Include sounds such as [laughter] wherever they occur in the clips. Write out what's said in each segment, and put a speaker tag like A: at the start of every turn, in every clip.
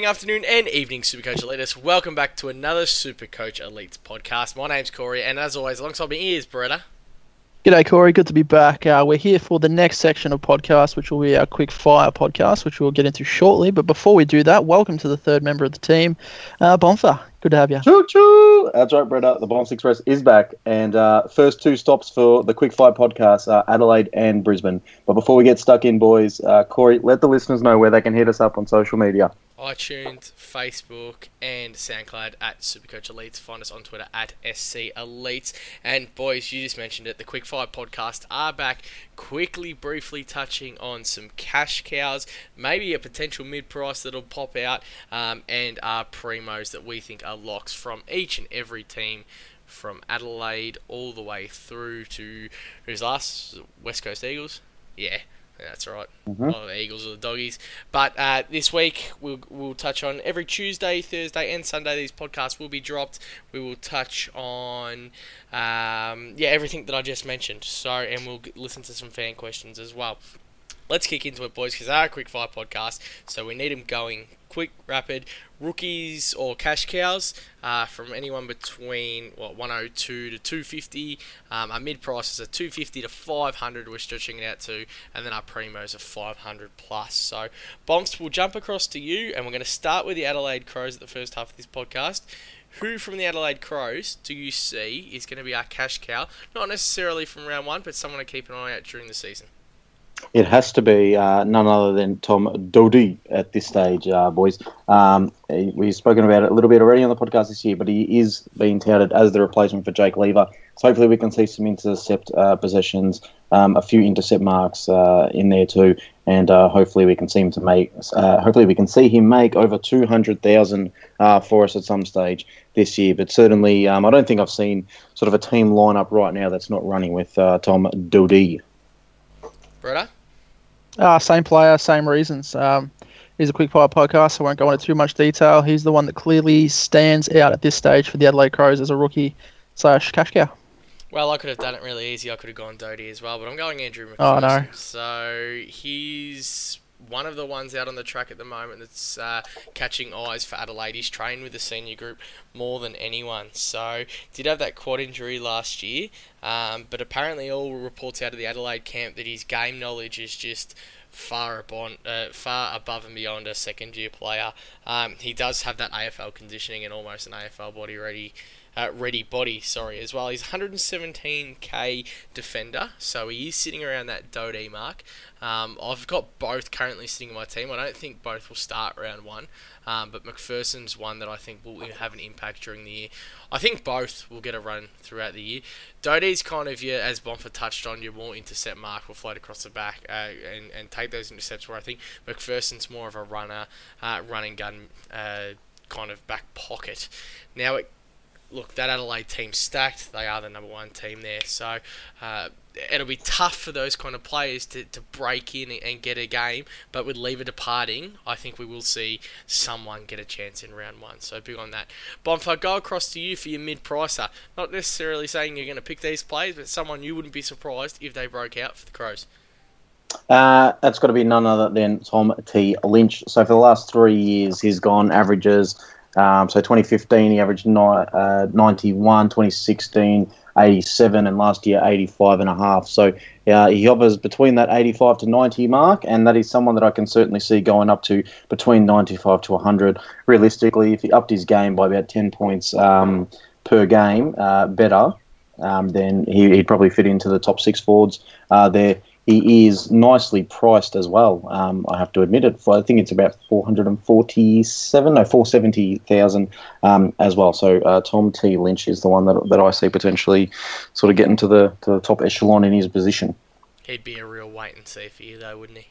A: morning, afternoon, and evening, Supercoach Elites. Welcome back to another Supercoach Elites podcast. My name's Corey, and as always, alongside me is Beretta.
B: G'day, Corey. Good to be back. Uh, we're here for the next section of podcast, which will be our quick fire podcast, which we'll get into shortly. But before we do that, welcome to the third member of the team, uh, Bonfa. Good to have you.
C: Choo choo! That's right, Bretta. The Bombs Express is back. And uh, first two stops for the quick fire podcast are Adelaide and Brisbane. But before we get stuck in, boys, uh, Corey, let the listeners know where they can hit us up on social media
A: iTunes, Facebook, and SoundCloud at Supercoach Elites. Find us on Twitter at SC Elites. And boys, you just mentioned it. The Quickfire podcast are back. Quickly, briefly touching on some cash cows, maybe a potential mid price that'll pop out, um, and our primos that we think are locks from each and every team from Adelaide all the way through to who's last? West Coast Eagles. Yeah, that's right. Mm-hmm. Well, the Eagles or the Doggies. But uh, this week we'll we'll touch on every Tuesday, Thursday, and Sunday. These podcasts will be dropped. We will touch on um, yeah everything that I just mentioned. So and we'll listen to some fan questions as well. Let's kick into it, boys, because they are a quick fire podcast, so we need them going quick, rapid. Rookies or cash cows uh, from anyone between what 102 to 250. Um, our mid prices are 250 to 500. We're stretching it out to, and then our primos are 500 plus. So, Bonks, we'll jump across to you, and we're going to start with the Adelaide Crows at the first half of this podcast. Who from the Adelaide Crows do you see is going to be our cash cow? Not necessarily from round one, but someone to keep an eye out during the season.
C: It has to be uh, none other than Tom Doedee at this stage, uh, boys. Um, we've spoken about it a little bit already on the podcast this year, but he is being touted as the replacement for Jake Lever. So hopefully we can see some intercept uh, possessions, um, a few intercept marks uh, in there too, and uh, hopefully we can see him to make. Uh, hopefully we can see him make over two hundred thousand for us at some stage this year. But certainly, um, I don't think I've seen sort of a team lineup right now that's not running with Tom Doedee.
A: Brother?
B: Uh, same player, same reasons. Um, he's a quick fire podcast, so I won't go into too much detail. He's the one that clearly stands out at this stage for the Adelaide Crows as a rookie slash cash cow.
A: Well, I could have done it really easy. I could have gone Doedee as well, but I'm going Andrew McPherson.
B: Oh, no.
A: So he's one of the ones out on the track at the moment that's uh, catching eyes for Adelaide. He's trained with the senior group more than anyone. So did have that quad injury last year, um, but apparently all reports out of the Adelaide camp that his game knowledge is just far above, uh, far above and beyond a second year player. Um, he does have that AFL conditioning and almost an AFL body ready uh, ready body, sorry, as well. He's 117k defender, so he is sitting around that Doedee mark. Um, I've got both currently sitting in my team. I don't think both will start round one, um, but McPherson's one that I think will have an impact during the year. I think both will get a run throughout the year. Doedee's kind of your, as Bonfa touched on, your more intercept mark will float across the back uh, and, and take those intercepts. Where I think McPherson's more of a runner, uh, running gun uh, kind of back pocket. Now it look, that Adelaide team's stacked. They are the number one team there. So uh, it'll be tough for those kind of players to, to break in and get a game. But with Lever departing, I think we will see someone get a chance in round one. So big on that. Bonfire, go across to you for your mid pricer. Not necessarily saying you're going to pick these players, but someone you wouldn't be surprised if they broke out for the Crows.
C: Uh, that's got to be none other than Tom T. Lynch. So for the last three years, he's gone averages um, so 2015, he averaged ni- uh, 91, 2016, 87, and last year 85 and a half. So uh, he hovers between that 85 to 90 mark, and that is someone that I can certainly see going up to between 95 to 100. Realistically, if he upped his game by about 10 points um, per game, uh, better, um, then he, would probably fit into the top six forwards uh, there he is nicely priced as well. Um, I have to admit it. I think it's about four hundred and forty-seven, no, four seventy thousand um, as well. So uh, Tom T. Lynch is the one that, that I see potentially sort of getting to the to the top echelon in his position.
A: He'd be a real wait and see for you, though, wouldn't he?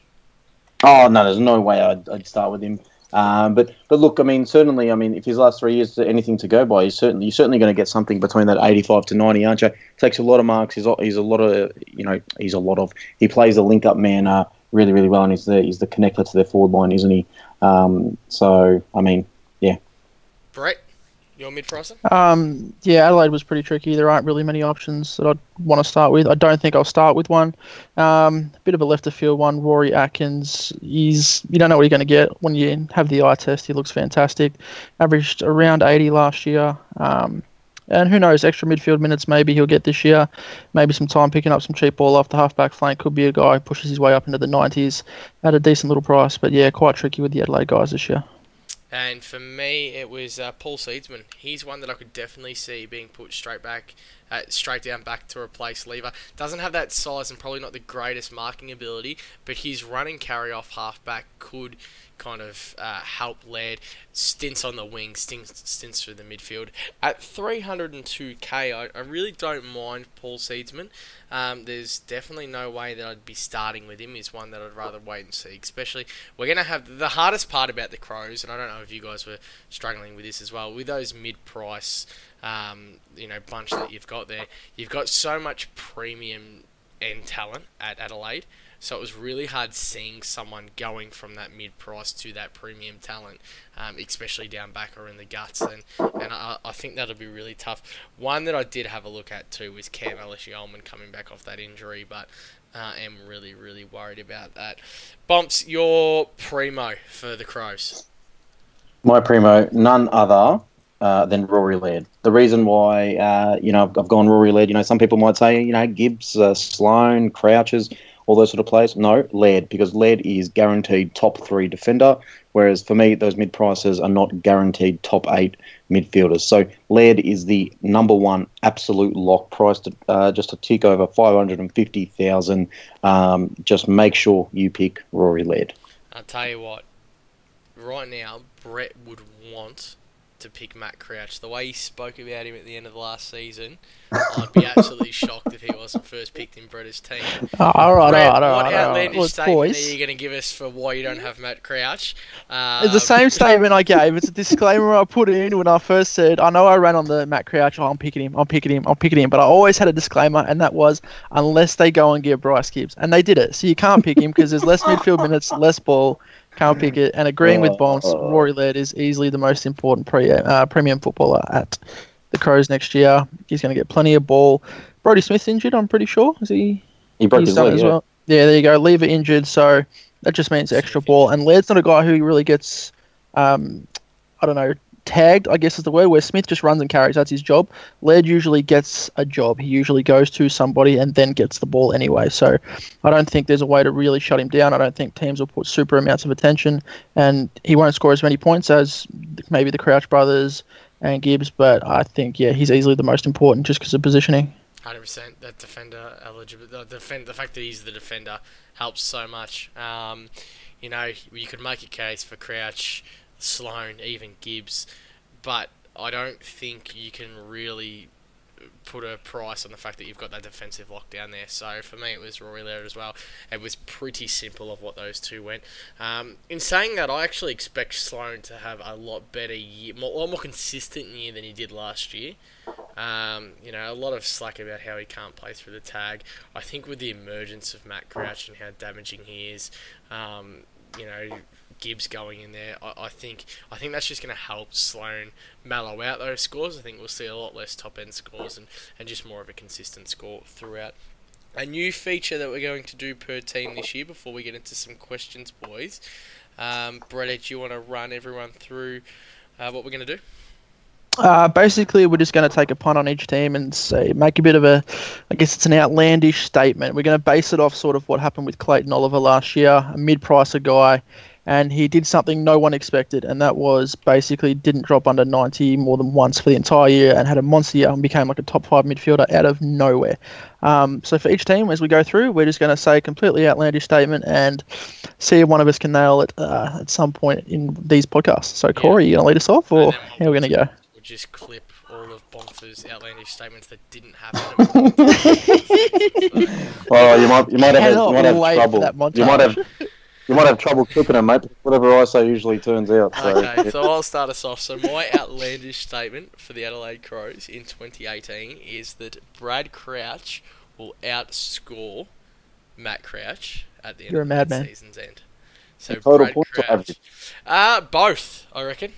C: Oh no, there's no way I'd, I'd start with him. Um, but but look, I mean, certainly, I mean, if his last three years are anything to go by, he's certainly you're certainly going to get something between that 85 to 90, aren't you? Takes a lot of marks. He's he's a lot of you know he's a lot of he plays a link up man uh, really really well, and he's the he's the connector to their forward line, isn't he? Um, so I mean, yeah.
A: Brett, Your mid pricer?
B: Um, yeah, Adelaide was pretty tricky. There aren't really many options that I'd want to start with. I don't think I'll start with one. Um, a bit of a left of field one. Rory Atkins. He's you don't know what you're going to get when you have the eye test. He looks fantastic. Averaged around 80 last year. Um, and who knows, extra midfield minutes maybe he'll get this year. Maybe some time picking up some cheap ball off the halfback flank. Could be a guy who pushes his way up into the 90s at a decent little price. But yeah, quite tricky with the Adelaide guys this year.
A: And for me, it was uh, Paul Seedsman. He's one that I could definitely see being put straight back, straight down back to replace Lever. Doesn't have that size and probably not the greatest marking ability, but his running carry off halfback could kind of uh, help Laird. Stints on the wing, stints, stints through the midfield. At 302k, I, I really don't mind Paul Seedsman. Um, there's definitely no way that I'd be starting with him. Is one that I'd rather wait and see. Especially, we're going to have the hardest part about the Crows, and I don't know if you guys were struggling with this as well. With those mid-price, um, you know, bunch that you've got there, you've got so much premium end talent at Adelaide so it was really hard seeing someone going from that mid price to that premium talent, um, especially down back or in the guts. And, and I, I think that'll be really tough. One that I did have a look at too was Cam Ellis-Yolmen coming back off that injury, but I uh, am really, really worried about that. Bumps, your primo for the Crows.
C: My primo, none other uh, than Rory Laird. The reason why, uh, you know, I've, I've, gone Rory Laird, you know, some people might say, you know, Gibbs, uh, Sloane, Crouches all those sort of players. No, Laird, because Laird is guaranteed top three defender, whereas for me, those mid prices are not guaranteed top eight midfielders. So Laird is the number one absolute lock price, to, uh, just a tick over 550,000. Um, just make sure you pick Rory Laird.
A: I'll tell you what, right now, Brett would want to pick Matt Crouch. The way he spoke about him at the end of the last season, I'd be absolutely shocked if he wasn't first picked in Brett's team.
B: Oh, all right,
A: Brett,
B: all right,
A: what
B: all right.
A: outlandish
B: Well,
A: statement
B: boys.
A: are you going to give us for why you don't have Matt Crouch? Um,
B: It's the same statement I gave. It's a disclaimer I put in when I first said, I know I ran on the Matt Crouch, oh, I'm picking him, I'm picking him, I'm picking him, but I always had a disclaimer, and that was unless they go and get Bryce Gibbs. And they did it. So you can't pick him because there's less [laughs] midfield minutes, less ball, can't pick it. And agreeing with Bonds, Rory Laird is easily the most important pre- uh, premium footballer at the Crows next year. He's going to get plenty of ball. Brodie Smith's injured, I'm pretty sure. Is he?
C: He broke his leg
B: as
C: yeah.
B: well. Yeah, there you go. Lever injured, so that just means extra ball. And Laird's not a guy who really gets, um, I don't know, tagged. I guess is the word. Where Smith just runs and carries. That's his job. Laird usually gets a job. He usually goes to somebody and then gets the ball anyway. So I don't think there's a way to really shut him down. I don't think teams will put super amounts of attention, and he won't score as many points as maybe the Crouch brothers and Gibbs. But I think yeah, he's easily the most important just because of positioning.
A: Hundred percent. That defender eligible. The defend. The fact that he's the defender helps so much. Um, you know, you could make a case for Crouch, Sloane, even Gibbs, but I don't think you can really put a price on the fact that you've got that defensive lockdown there. So for me, it was Rory Laird as well. It was pretty simple of what those two went. Um, in saying that, I actually expect Sloane to have a lot better year, more, a lot more consistent year than he did last year. Um, you know, a lot of slack about how he can't play through the tag. I think with the emergence of Matt Crouch and how damaging he is, um, you know, Gibbs going in there, I, I think I think that's just going to help Sloane mellow out those scores. I think we'll see a lot less top end scores and, and just more of a consistent score throughout. A new feature that we're going to do per team this year before we get into some questions, boys. Um, Brett, do you want to run everyone through uh, what we're going to do?
B: Uh, basically, we're just going to take a punt on each team and say make a bit of a, I guess it's an outlandish statement. We're going to base it off sort of what happened with Clayton Oliver last year, a mid-pricer guy, and he did something no one expected, and that was basically didn't drop under 90 more than once for the entire year and had a monster year and became like a top five midfielder out of nowhere. Um, so for each team, as we go through, we're just going to say a completely outlandish statement and see if one of us can nail it uh, at some point in these podcasts. So Corey, you going to lead us off, or
A: And then
B: how are we going to go?
A: We'll just clip all of Bonfer's outlandish statements that didn't happen. [laughs]
C: Well, you might you might have, you might have trouble. You might have
B: montage.
C: You might have trouble cooking them, mate. Whatever I say usually turns out. So,
A: Okay, so I'll start us off. So my outlandish statement for the Adelaide Crows in 2018 is that Brad Crouch will outscore Matt Crouch at the end
B: You're a
A: of the
B: madman.
A: season's end. So
C: Total
A: Brad
C: points or
A: Crouch,
C: average?
A: uh, both I reckon.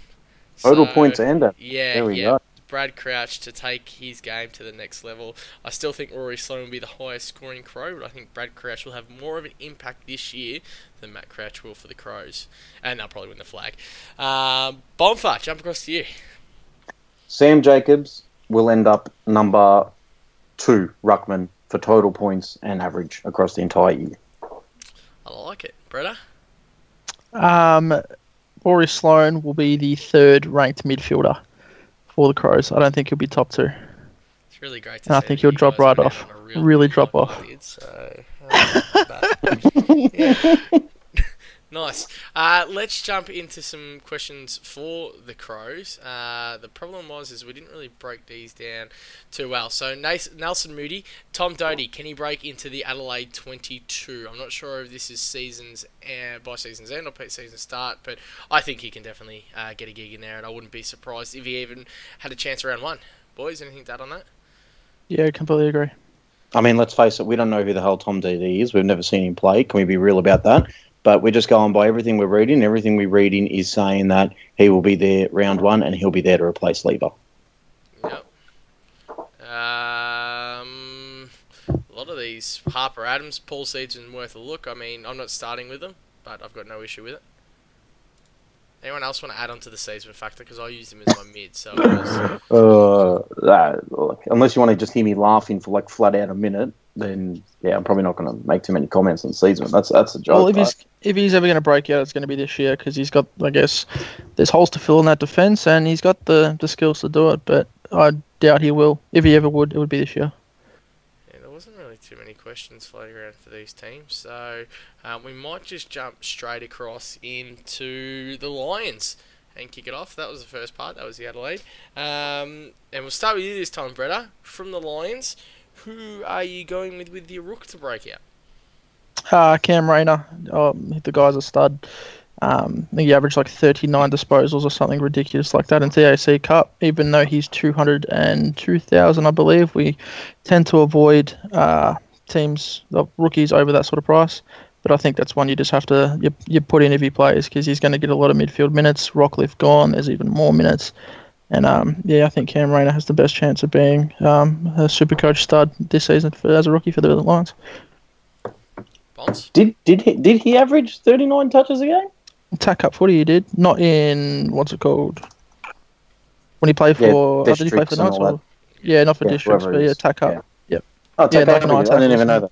C: Total
A: So,
C: points and a.
A: Yeah,
C: There we
A: yeah.
C: go.
A: Brad Crouch to take his game to the next level. I still think Rory Sloane will be the highest scoring Crow, but I think Brad Crouch will have more of an impact this year than Matt Crouch will for the Crows. And they'll probably win the flag. Um, Bonfire, jump across to you.
C: Sam Jacobs will end up number two ruckman for total points and average across the entire year.
A: I like it. Bretta?
B: Um, Rory Sloane will be the third ranked midfielder for the Crows. I don't think he'll be top two.
A: It's really great to
B: And I think he'll drop right off.
A: out on a real
B: Really drop off.
A: So, uh, but- [laughs] yeah. Nice. Uh, let's jump into some questions for the Crows. Uh, the problem was is we didn't really break these down too well. So Nelson Moody, Tom Doedee, can he break into the Adelaide 22? I'm not sure if this is seasons uh, by season's end or season start, but I think he can definitely uh, get a gig in there, and I wouldn't be surprised if he even had a chance around one. Boys, anything to add on that?
B: Yeah, completely agree.
C: I mean, let's face it, we don't know who the hell Tom Doedee is. We've never seen him play. Can we be real about that? But we're just going by everything we're reading. Everything we're reading is saying that he will be there round one and he'll be there to replace Lever.
A: Um, a lot of these Harper Adams, Paul Seedsman worth a look. I mean, I'm not starting with them, but I've got no issue with it. Anyone else want to add on to the Season factor? Because I used him as my mid, so was,
C: Uh, that, look, unless you want to just hear me laughing for like flat out a minute, then yeah, I'm probably not going to make too many comments on season. That's that's a joke.
B: Well, if he's if he's ever going to break out, it's going to be this year because he's got, I guess, there's holes to fill in that defense, and he's got the the skills to do it. But I doubt he will. If he ever would, it would be this year.
A: yeah, there wasn't really too many questions floating around for these teams, so um, we might just jump straight across into the Lions and kick it off. That was the first part. That was the Adelaide, um, and we'll start with you this time, Bretta. From the Lions, who are you going with with your rook to break out?
B: Uh, Cam Rayner, Oh, the guy's a stud. Um, I think he averaged like 39 disposals or something ridiculous like that in TAC Cup. Even though he's 202,000, I believe, we tend to avoid uh, teams, the rookies, over that sort of price. But I think that's one you just have to you, you put in if he plays because he's going to get a lot of midfield minutes. Rockliff gone, there's even more minutes. And um, yeah, I think Cam Rayner has the best chance of being um, a super coach stud this season for, as a rookie for the Lions.
A: Bonds?
C: did did he did he average 39 touches a game?
B: TAC Cup footy he did. Not in what's it called? When he played
C: Yeah,
B: for oh, did he play for Knights or yeah, not for
C: Yeah,
B: districts, but yeah. TAC Cup.
C: Yeah.
B: Yeah,
C: Oh,
B: Yeah,
C: take
B: like
C: I didn't even know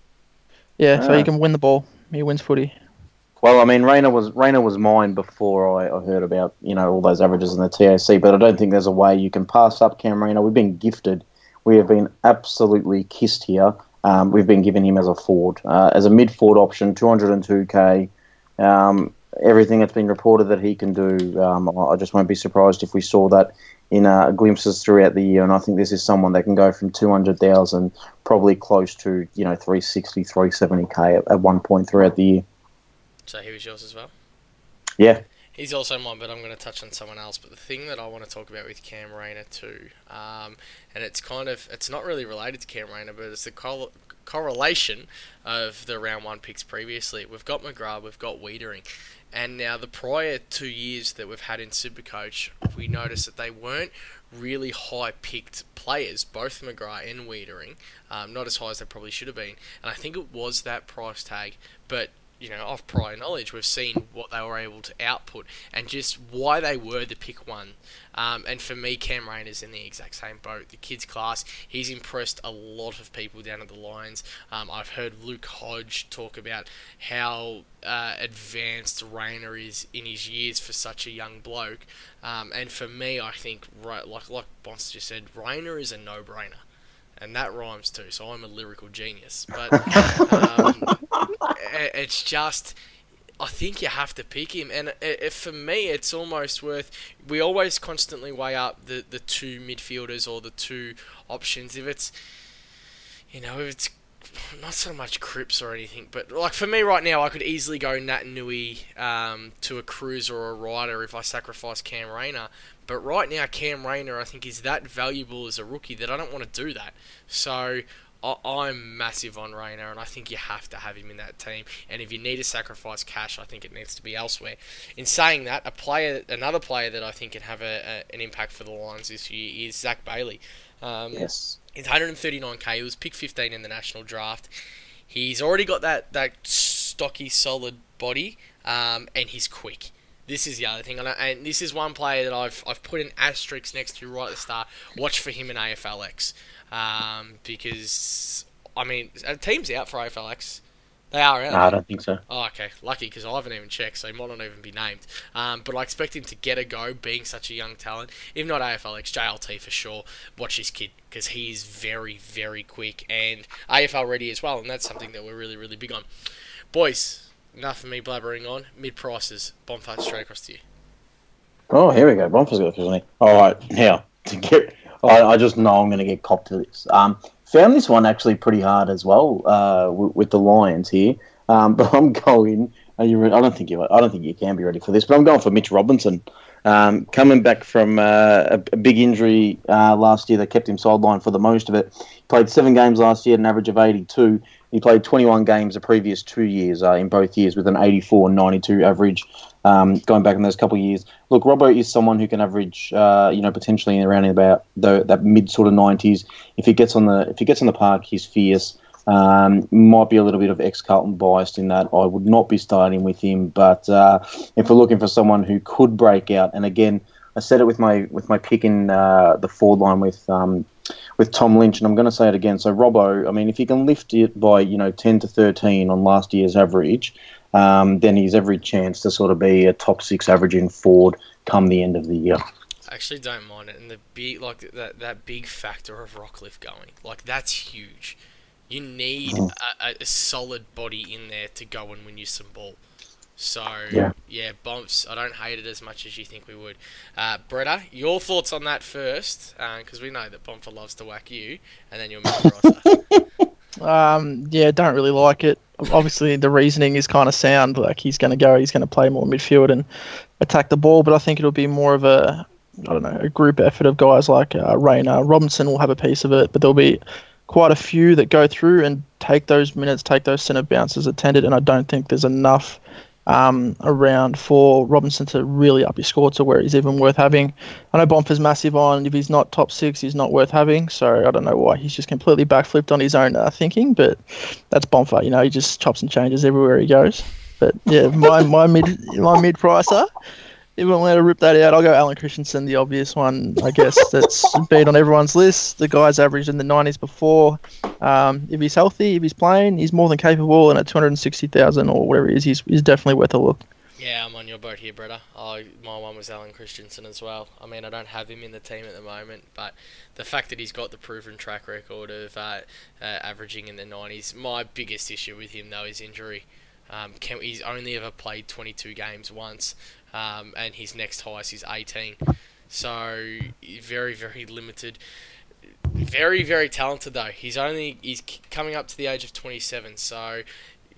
C: that.
B: so
C: Ah.
B: he can win the ball. He wins footy.
C: Well, I mean, Rayner was Rayner was mine before I, I heard about you know all those averages in the TAC, but I don't think there's a way you can pass up Cam Rayner. We've been gifted. We have been absolutely kissed here. Um, we've been given him as a forward, uh, as a mid forward option, 202k. Um, everything that's been reported that he can do, um, I just won't be surprised if we saw that in uh, glimpses throughout the year. And I think this is someone that can go from 200,000 probably close to you know 360, 370k at, at one point throughout the year.
A: So he was yours as well.
C: Yeah.
A: He's also mine, but I'm going to touch on someone else. But the thing that I want to talk about with Cam Rayner too, um, and it's kind of it's not really related to Cam Rayner, but it's the col- correlation of the round one picks previously. We've got McGrath, we've got Weitering, and now the prior two years that we've had in Supercoach, we noticed that they weren't really high picked players, both McGrath and Weitering, um, not as high as they probably should have been. And I think it was that price tag, but you know, off prior knowledge, we've seen what they were able to output and just why they were the pick one. Um, and for me, Cam Rayner's in the exact same boat. The kid's class, he's impressed a lot of people down at the Lions. Um, I've heard Luke Hodge talk about how uh, advanced Rayner is in his years for such a young bloke. Um, and for me, I think, right, like like Bonds just said, Rayner is a no-brainer. And that rhymes too, so I'm a lyrical genius. But [laughs] um, it's just I think you have to pick him, and i i for me, it's almost worth. We always constantly weigh up the the two midfielders or the two options. If it's, you know, if it's not so much Cripps or anything, but like for me right now, I could easily go Nat Nui um, to a Cruiser or a rider if I sacrifice Cam Rayner. But right now, Cam Rayner, I think, is that valuable as a rookie that I don't want to do that. So I, I'm massive on Rayner, and I think you have to have him in that team. And if you need to sacrifice cash, I think it needs to be elsewhere. In saying that, a player, another player that I think can have a, a an impact for the Lions this year is Zach Bailey. Um,
C: Yes.
A: He's 139k. He was picked 15 in the national draft. He's already got that, that stocky, solid body, um, and he's quick. This is the other thing, and, this is one player that I've, I've put an asterisk next to right at the start. Watch for him in AFLX, um, because I mean, are teams out for AFLX? They are.
C: No, I don't think so.
A: Oh, okay. Lucky because I haven't even checked, so he might not even be named. Um, but I expect him to get a go, being such a young talent. If not AFLX, JLT for sure. Watch this kid because he's very, very quick and AFL ready as well, and that's something that we're really, really big on. Boys, enough of me blabbering on. Mid prices, bonfire straight across to you.
C: Oh, here we go. Bonfir's got first one. All right, now to get, I, I just know I'm going to get copped to this. Um, found this one actually pretty hard as well uh, w- with the Lions here. Um, [laughs] but I'm going. Are you? Re- I don't think you. I don't think you can be ready for this. But I'm going for Mitch Robinson. Um, coming back from uh, a, a big injury uh, last year that kept him sidelined for the most of it. Played seven games last year, an average of 82. He played 21 games the previous two years, uh, in both years, with an 84 and 92 average. Um, going back in those couple of years, look, Robbo is someone who can average, uh, you know, potentially around about the, that mid sort of 90s. If he gets on the if he gets on the park, he's fierce. Um, might be a little bit of ex Carlton biased in that I would not be starting with him, but uh, if we're looking for someone who could break out, and again, I said it with my with my pick in uh, the forward line with um, with Tom Lynch, and I'm going to say it again. So Robbo, I mean, if he can lift it by you know 10 to 13 on last year's average, um, then he's every chance to sort of be a top six averaging forward come the end of the year.
A: I actually don't mind it, and the big like that that big factor of Rockliff going, like that's huge. You need
C: Mhm.
A: a, a solid body in there to go and win you some ball. So
C: Yeah.
A: yeah, bumps. I don't hate it as much as you think we would. Uh, Bretta, your thoughts on that first, because we know that Bomfer loves to whack you, and then your mid [laughs]
B: Um, yeah, don't really like it. Obviously, the reasoning is kind of sound. Like he's going to go, he's going to play more midfield and attack the ball. But I think it'll be more of a, I don't know, a group effort of guys like uh, Rayner. Robinson will have a piece of it, but there'll be quite a few that go through and take those minutes, take those centre bounces attended. And I don't think there's enough um, around for Robinson to really up his score to where he's even worth having. I know Bomper's massive on. If he's not top six, he's not worth having. So I don't know why he's just completely backflipped on his own uh, thinking, but that's Bomper. You know, he just chops and changes everywhere he goes. But yeah, my my mid my mid pricer. If I'm allowed to rip that out, I'll go Allen Christensen, the obvious one, I guess, [laughs] that's been on everyone's list. The guy's averaged in the 90s before. Um, if he's healthy, if he's playing, he's more than capable, and at 260,000 or whatever it is, he's, he's definitely worth a look.
A: Yeah, I'm on your boat here, Bretta. Oh, my one was Allen Christensen as well. I mean, I don't have him in the team at the moment, but the fact that he's got the proven track record of uh, uh, averaging in the 90s, my biggest issue with him, though, is injury. Um, can, he's only ever played 22 games once, um, and his next highest is 18. So, very, very limited. Very, very talented, though. He's only he's coming up to the age of 27, so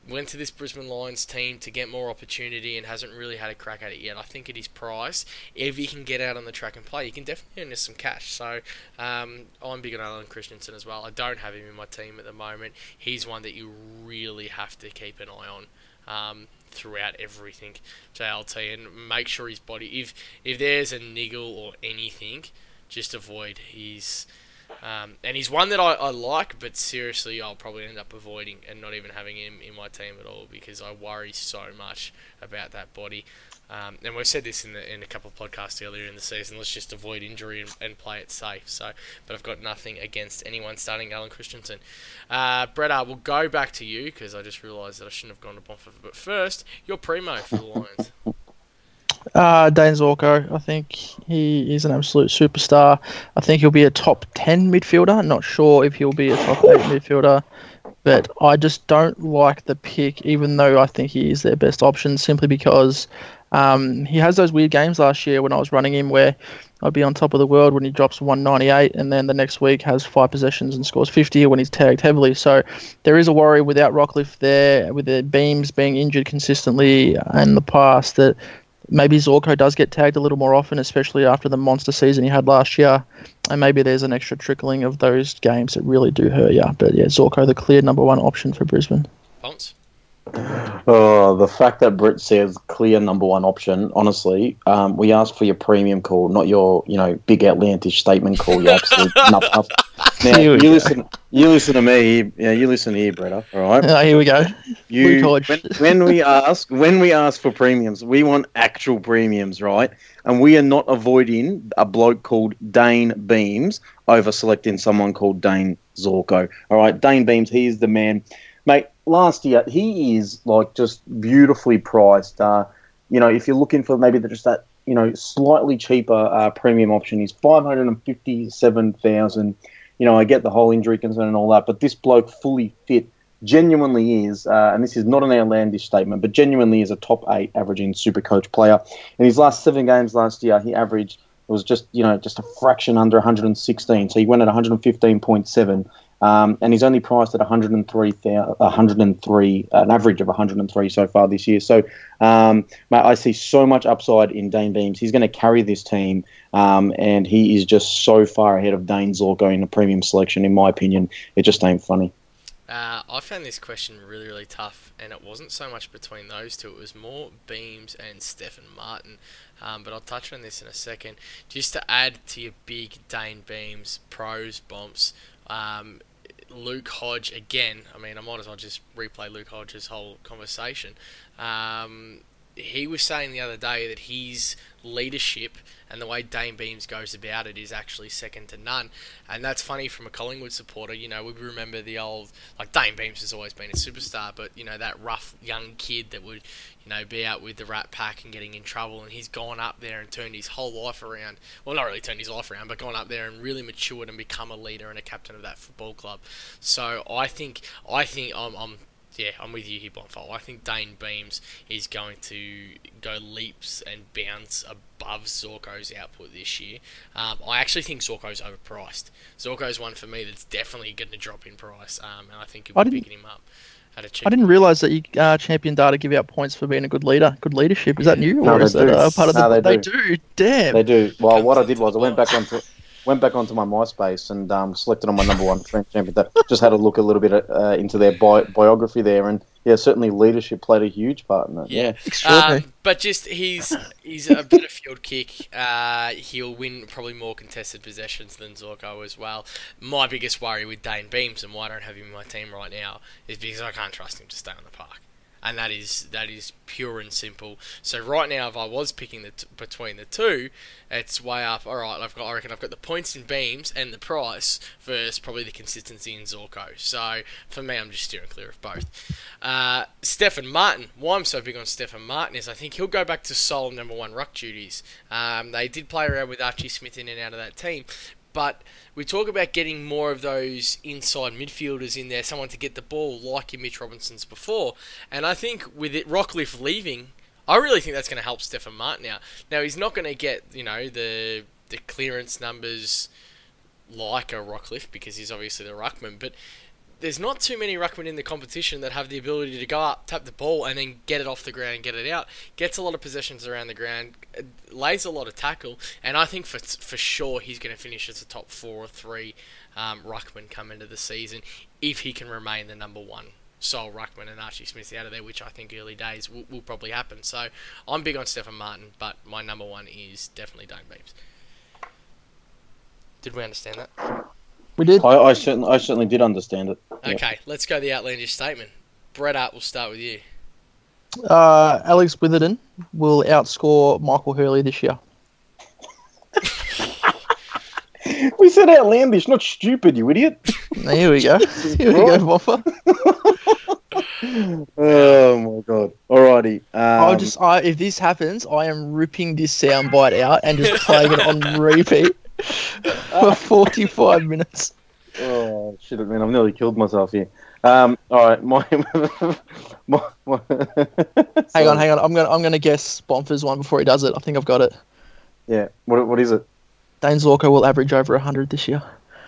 A: went to this Brisbane Lions team to get more opportunity and hasn't really had a crack at it yet. I think at his price, if he can get out on the track and play, he can definitely earn us some cash. So um, I'm big on Allen Christensen as well. I don't have him in my team at the moment. He's one that you really have to keep an eye on. Um, throughout everything, JLT, and make sure his body. If if there's a niggle or anything, just avoid. He's um, and he's one that I, I like, but seriously, I'll probably end up avoiding and not even having him in my team at all because I worry so much about that body. Um, and we've said this in the in a couple of podcasts earlier in the season. Let's just avoid injury and, and play it safe. So, but I've got nothing against anyone starting Allen Christensen. Uh, Brett, we'll go back to you because I just realised that I shouldn't have gone to Bonfer. But first, your primo for the Lions. [laughs]
B: Uh, Dayne Zorko, I think he is an absolute superstar. I think he'll be a top 10 midfielder. Not sure if he'll be a top 8 midfielder, but I just don't like the pick, even though I think he is their best option, simply because um, he has those weird games last year when I was running him where I'd be on top of the world when he drops 198 and then the next week has five possessions and scores 50 when he's tagged heavily. So there is a worry without Rockliff there, with the beams being injured consistently in the past, that maybe Zorko does get tagged a little more often, especially after the monster season he had last year. And maybe there's an extra trickling of those games that really do hurt you. But yeah, Zorko, the clear number one option for Brisbane.
A: Ponce?
C: Oh, the fact that Britt says clear number one option. Honestly, um, we asked for your premium call, not your you know big outlandish statement call. You [laughs] absolute nuff nuff. Now you
B: go.
C: listen. You listen to me. Yeah, you listen here, Bretta. All right.
B: Uh, here we go.
C: You when, when we [laughs] ask when we ask for premiums, we want actual premiums, right? And we are not avoiding a bloke called Dayne Beams over selecting someone called Dayne Zorko. All right, Dayne Beams, he is the man, mate. Last year, he is like just beautifully priced. Uh, you know, if you're looking for maybe the- just that you know slightly cheaper uh, premium option, he's five hundred and fifty-seven thousand. You know, I get the whole injury concern and all that, but this bloke fully fit genuinely is, uh, and this is not an outlandish statement, but genuinely is a top eight averaging super coach player. In his last seven games last year, he averaged it was just you know just a fraction under 116. So he went at 115.7. Um, and he's only priced at 103, 103, an average of 103 so far this year. So, um, mate, I see so much upside in Dayne Beams. He's going to carry this team, um, and he is just so far ahead of Dayne Zorko in the premium selection, in my opinion. It just ain't funny.
A: Uh, I found this question really, really tough, and it wasn't so much between those two. It was more Beams and Stefan Martin. Um, but I'll touch on this in a second. Just to add to your big Dayne Beams pros bumps, um, Luke Hodge again. I mean, I might as well just replay Luke Hodge's whole conversation. Um, he was saying the other day that his leadership and the way Dayne Beams goes about it is actually second to none. And that's funny from a Collingwood supporter. You know, we remember the old, like, Dayne Beams has always been a superstar, but, you know, that rough young kid that would, you know, be out with the rat pack and getting in trouble. And he's gone up there and turned his whole life around. Well, not really turned his life around, but gone up there and really matured and become a leader and a captain of that football club. So I think, I think I'm, I'm yeah, I'm with you here, Bonfire. I think Dayne Beams is going to go leaps and bounds above Zorko's output this year. Um, I actually think Zorko's overpriced. Zorko's one for me that's definitely going to drop in price, um, and I think
B: I
A: you'll be
B: didn't-
A: picking him up at a cheap.
B: I didn't realise that you uh, champion data give out points for being a good leader, good leadership. Is that new,
C: No,
B: or
C: they
B: is that
C: do.
B: uh, part of the?
C: No,
B: they,
C: they
B: do. Damn.
C: They do. Well, what I did was I went back
A: box.
C: onto went back onto my MySpace and um, selected on my number one friend champion. That just had a look a little bit uh, into their bi- biography there, and yeah, certainly leadership played a huge part in it.
A: Yeah.
C: Yeah, [laughs]
B: Extraordinary.
A: Um, but just he's he's a better field kick. Uh, he'll win probably more contested possessions than Zorko as well. My biggest worry with Dayne Beams and why I don't have him in my team right now is because I can't trust him to stay on the park, and that is that is pure and simple. So right now, if I was picking the t- between the two, it's way up. All right, I've got I reckon I've got the points in Beams and the price versus probably the consistency in Zorko. So for me, I'm just steering clear of both. Uh, Stefan Martin. Why I'm so big on Stefan Martin is I think he'll go back to sole number one ruck duties. Um, they did play around with Archie Smith in and out of that team, but we talk about getting more of those inside midfielders in there, someone to get the ball like your Mitch Robinsons before. And I think with it Rockliff leaving, I really think that's going to help Stefan Martin out. Now he's not going to get you know the the clearance numbers like a Rockliff because he's obviously the ruckman, but there's not too many ruckmen in the competition that have the ability to go up, tap the ball, and then get it off the ground get it out. Gets a lot of possessions around the ground, lays a lot of tackle, and I think for for sure he's going to finish as a top four or three um, ruckman come into the season if he can remain the number one Sol ruckman and Archie Smith out of there, which I think early days will, will probably happen. So I'm big on Stefan Martin, but my number one is definitely Dayne Beams. Did we understand that?
B: We did.
C: I, I certainly I certainly did understand it. Yeah.
A: Okay, let's go the outlandish statement. Brett Art, we'll start with you.
B: Uh, Alex Witherden will outscore Michael Hurley this year. [laughs]
C: We said outlandish, not stupid, you idiot.
B: Here we go. [laughs] Here we go, Boffa. [laughs]
C: Oh my god. Alrighty. Um,
B: I'll just, I, if this happens, I am ripping this soundbite out and just playing it on repeat for 45 minutes.
C: Oh shit, man! I've nearly killed myself here. Um, all right, [laughs] my, my, my
B: Hang on, hang on. I'm gonna, I'm gonna guess Bonfer's one before he does it. I think I've got it.
C: Yeah, what what is it?
B: Dayne Zorko will average over 100 this year.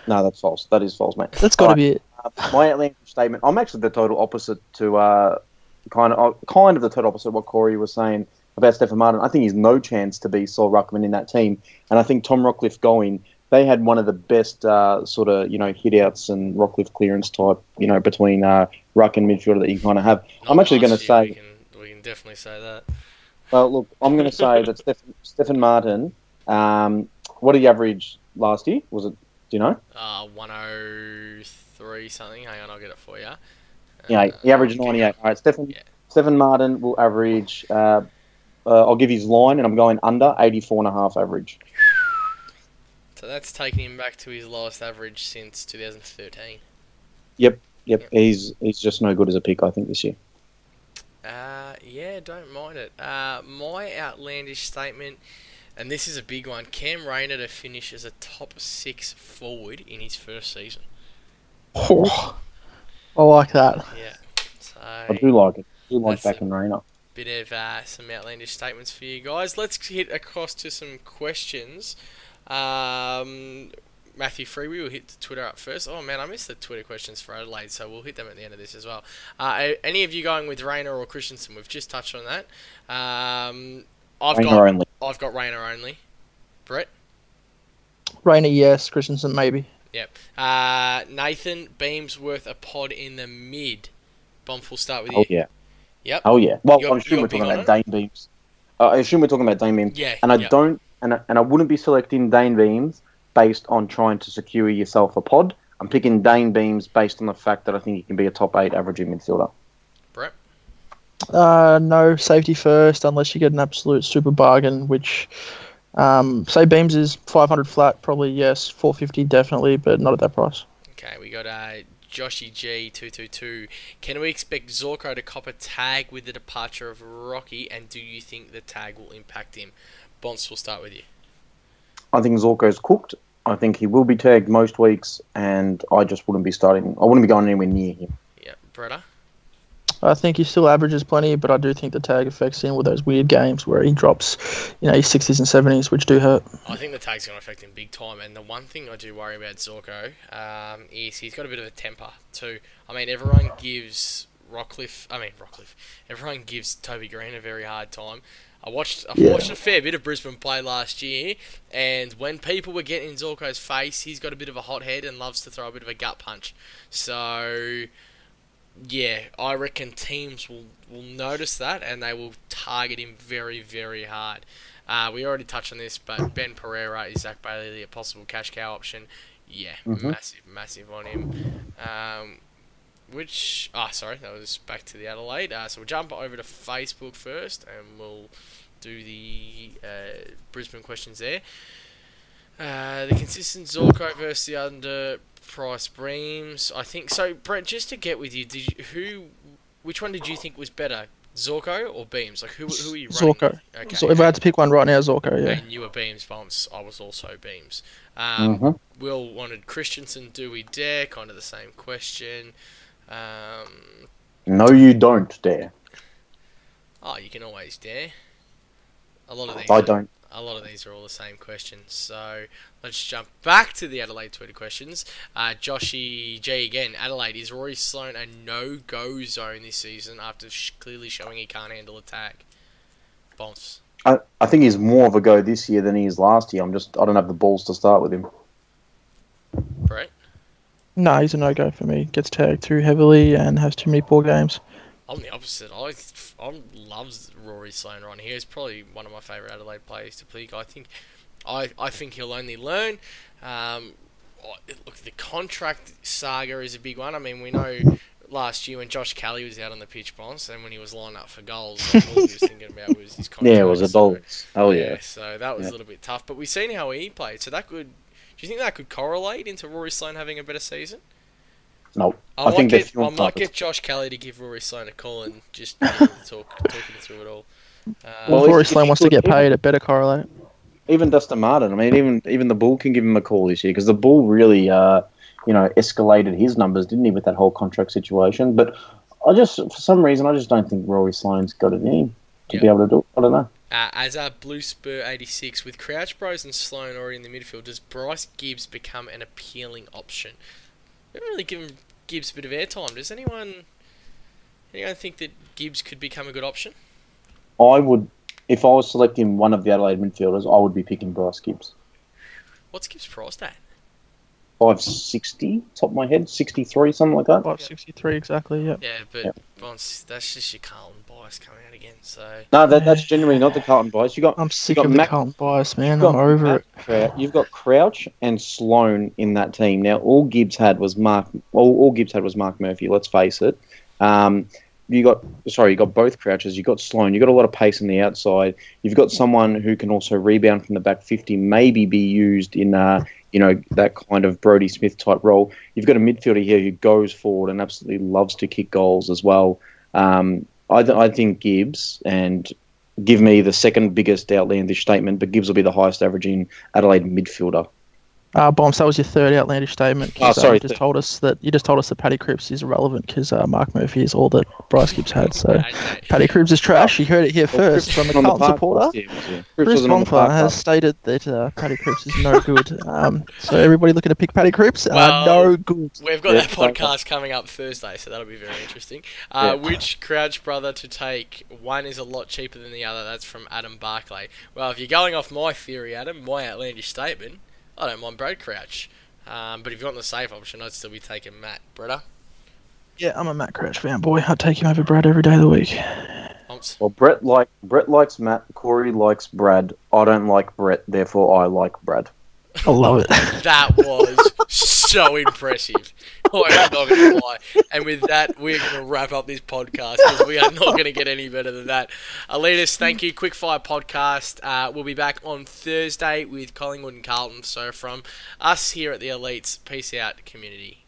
C: No, that's false. That is false, mate.
B: That's got to
C: Alright.
B: be it.
C: Uh, my outlandish statement. I'm actually the total opposite to uh, kind of uh, kind of the total opposite of what Corey was saying. About Stefan Martin. I think he's no chance to be sole Ruckman in that team. And I think Tom Rockliff going, they had one of the best uh, sort of, you know, hit outs and Rockliff clearance type, you know, between uh, Ruck and midfielder that you kind of have.
A: Not
C: I'm actually going to say,
A: we can, we can definitely say that.
C: well, look, I'm going to say that Stefan, Stefan Martin, um, what did he average last year? Was it, do you know?
A: Uh, 103 something. Hang on, I'll get it for you.
C: Yeah, he averaged 98. All right, Stefan,
A: Yeah.
C: Stefan Martin will average, uh, uh, I'll give his line, and I'm going under 84 and a half average.
A: So that's taking him back to his lowest average since 2013.
C: Yep, yep. he's he's just no good as a pick, I think, this year.
A: Uh, yeah, don't mind it. Uh, my outlandish statement, and this is a big one: Cam Rayner to finish as a top six forward in his first season.
B: Oh, I like that.
A: Yeah. So
C: I do like it. I do like
A: That's
C: back and Rayner.
A: Bit of uh, some outlandish statements for you guys. Let's hit across to some questions. Um, Matthew We will hit the Twitter up first. Oh man, I missed the Twitter questions for Adelaide, so we'll hit them at the end of this as well. Uh, any of you going with Rayner or Christensen? We've just touched on that. Um, I've
C: Rayner
A: got
C: only.
A: I've got Rayner only. Brett.
B: Rayner, yes. Christensen, maybe.
A: Yep. Uh, Nathan Beamsworth a pod in the mid. Bomb will start with you.
C: Oh yeah.
A: Yep.
C: Oh yeah. Well,
A: You're-
C: I assume we're talking
A: big on
C: about Dayne Beams. Uh, I assume we're talking about Dayne Beams.
A: Yeah.
C: And I
A: yep.
C: don't, and I, and I wouldn't be selecting Dayne Beams based on trying to secure yourself a pod. I'm picking Dayne Beams based on the fact that I think he can be a top eight averaging midfielder.
A: Brett.
B: Uh, no safety first, unless you get an absolute super bargain, which, um, say Beams is 500 flat, probably yes. 450 definitely, but not at that price.
A: Okay, we got uh, Joshy G two two two. Can we expect Zorko to cop a tag with the departure of Rocky, and do you think the tag will impact him? Bonds, we'll start with you.
C: I think Zorko's cooked. I think he will be tagged most weeks, and I just wouldn't be starting. I wouldn't be going anywhere near him.
A: Yeah, Bretta.
B: I think he still averages plenty, but I do think the tag affects him with those weird games where he drops, you know, his 60s and 70s, which do hurt.
A: I think the tag's going to affect him big time, and the one thing I do worry about Zorko um, is he's got a bit of a temper too. I mean, everyone gives Rockliff, I mean Rockliff, everyone gives Toby Greene a very hard time. I watched, I've
B: Yeah.
A: watched a fair bit of Brisbane play last year, and when people were getting in Zorko's face, he's got a bit of a hot head and loves to throw a bit of a gut punch. So, yeah, I reckon teams will, will notice that and they will target him very, very hard. Uh, we already touched on this, but Ben Pereira is Zach Bailey a possible cash cow option? Yeah,
C: Mhm.
A: massive, massive on him. Um, which, ah, sorry, that was back to the Adelaide. Uh, so we'll jump over to Facebook first, and we'll do the uh, Brisbane questions there. Uh, the consistent Zorko versus the underpriced Beams. I think so. Brett, just to get with you, did you, who, which one did you think was better, Zorko or Beams? Like who, who are you running?
B: Zorko.
A: Okay.
B: So if I had to pick one right now, Zorko, yeah.
A: And you were Beams bumps. I was also Beams. Um,
C: Mhm.
A: Will wanted Christensen. Do we dare? Kind of the same question. Um,
C: No, you don't dare.
A: oh, you can always dare. A lot of these.
C: I
A: are-
C: don't.
A: A lot of these are all the same questions. So let's jump back to the Adelaide Twitter questions. Uh, Joshy J again. Adelaide is Rory Sloane a no-go zone this season after sh- clearly showing he can't handle attack? tag? Bounce.
C: I, I think he's more of a go this year than he is last year. I'm just I don't have the balls to start with him.
A: Right.
B: No, he's a no go for me. Gets tagged too heavily and has too many poor games.
A: I'm the opposite. I I loves Rory Sloane right here. He's probably one of my favourite Adelaide players to pick. I think I I think he'll only learn. Um, look, the contract saga is a big one. I mean, we know last year when Josh Kelly was out on the pitch bounce and when he was lined up for goals, like, all he was thinking about was his contract. [laughs]
C: Yeah, it was a
A: so-
C: balls. Oh yeah.
A: So that was
C: Yeah.
A: a little bit tough. But we've seen how he played. So that could. Do you think that could correlate into Rory Sloane having a better season?
C: No,
A: I,
C: I
A: might
C: think they're
A: get I might get Josh Kelly to give Rory Sloane a call and just [laughs] get him talk talk him through it all. Uh,
B: Well,
C: Well,
B: if Rory
C: if- if Sloane
B: wants to get paid, it better correlate.
C: even Dustin Martin. I mean, even even the Bull can give him a call this year because the Bull really, uh, you know, escalated his numbers, didn't he, with that whole contract situation? But I just, for some reason, I just don't think Rory Sloane's got it in him to be able to do it. I don't know.
A: uh, as our Blue Spur 86 with Crouch Bros and Sloane already in the midfield, does Bryce Gibbs become an appealing option? We haven't really given Gibbs a bit of airtime. Does anyone anyone think that Gibbs could become a good option?
C: I would, if I was selecting one of the Adelaide midfielders, I would be picking Bryce Gibbs.
A: What's Gibbs' price at?
C: Five sixty, top of my head, sixty three, something like that.
B: 563 exactly. Yeah.
A: Yeah, but
C: Yeah.
A: Bonds, that's just your Carlton bias coming out again. So
C: No, that, that's generally not the Carlton bias. You got
B: I'm sick
C: got
B: of the Carlton bias, man.
C: You've
B: I'm
C: got
B: over
C: Matt
B: it.
C: Crou- You've got Crouch and Sloane in that team. Now, all Gibbs had was Mark. All, all Gibbs had was Mark Murphy. Let's face it. Um, you got sorry, you got both Crouches. You got Sloane. You got a lot of pace on the outside. You've got someone who can also rebound from the back fifty. Maybe be used in uh, you know that kind of Brodie Smith type role. You've got a midfielder here who goes forward and absolutely loves to kick goals as well. Um, I, th- I think Gibbs and give me the second biggest outlandish statement, but Gibbs will be the highest averaging Adelaide midfielder.
B: Uh, Bombs, that was your third outlandish statement.
C: Oh, sorry,
B: Uh, you just told us that you just told us that Paddy Cripps is irrelevant because uh, Mark Murphy is all that Bryce Gibbs had. So
A: Okay, okay.
B: Paddy Cripps is trash. You heard it here
C: Well,
B: first
C: Cripps
B: from a
C: wasn't the
B: Carlton
C: park
B: supporter.
C: last year, was
B: Bruce
C: wasn't on the
B: Bonfa
C: park
B: has
C: last-
B: stated that uh, Paddy Cripps is no good. [laughs] Um, so everybody looking to pick Paddy Cripps, uh,
A: Well,
B: no good.
A: We've got
C: Yeah,
A: that
C: so-
A: podcast coming up Thursday, so that'll be very interesting. Uh,
C: Yeah.
A: Which Crouch brother to take? One is a lot cheaper than the other. That's from Adam Barclay. Well, if you're going off my theory, Adam, my outlandish statement, I don't mind Brad Crouch. Um, but if you want the safe option, I'd still be taking Matt Breda.
B: Yeah, I'm a Matt Crouch fan, boy. I'd take him over Brad every day of the week.
A: Humps.
C: Well, Brett like Brett likes Matt. Corey likes Brad. I don't like Brett, therefore I like Brad.
B: I love it. [laughs]
A: That was so impressive. I'm not going to lie. And with that, we're going to wrap up this podcast because we are not going to get any better than that. Elitas, thank you. Quickfire podcast. Uh, we'll be back on Thursday with Collingwood and Carlton. So from us here at the Elites, peace out, community.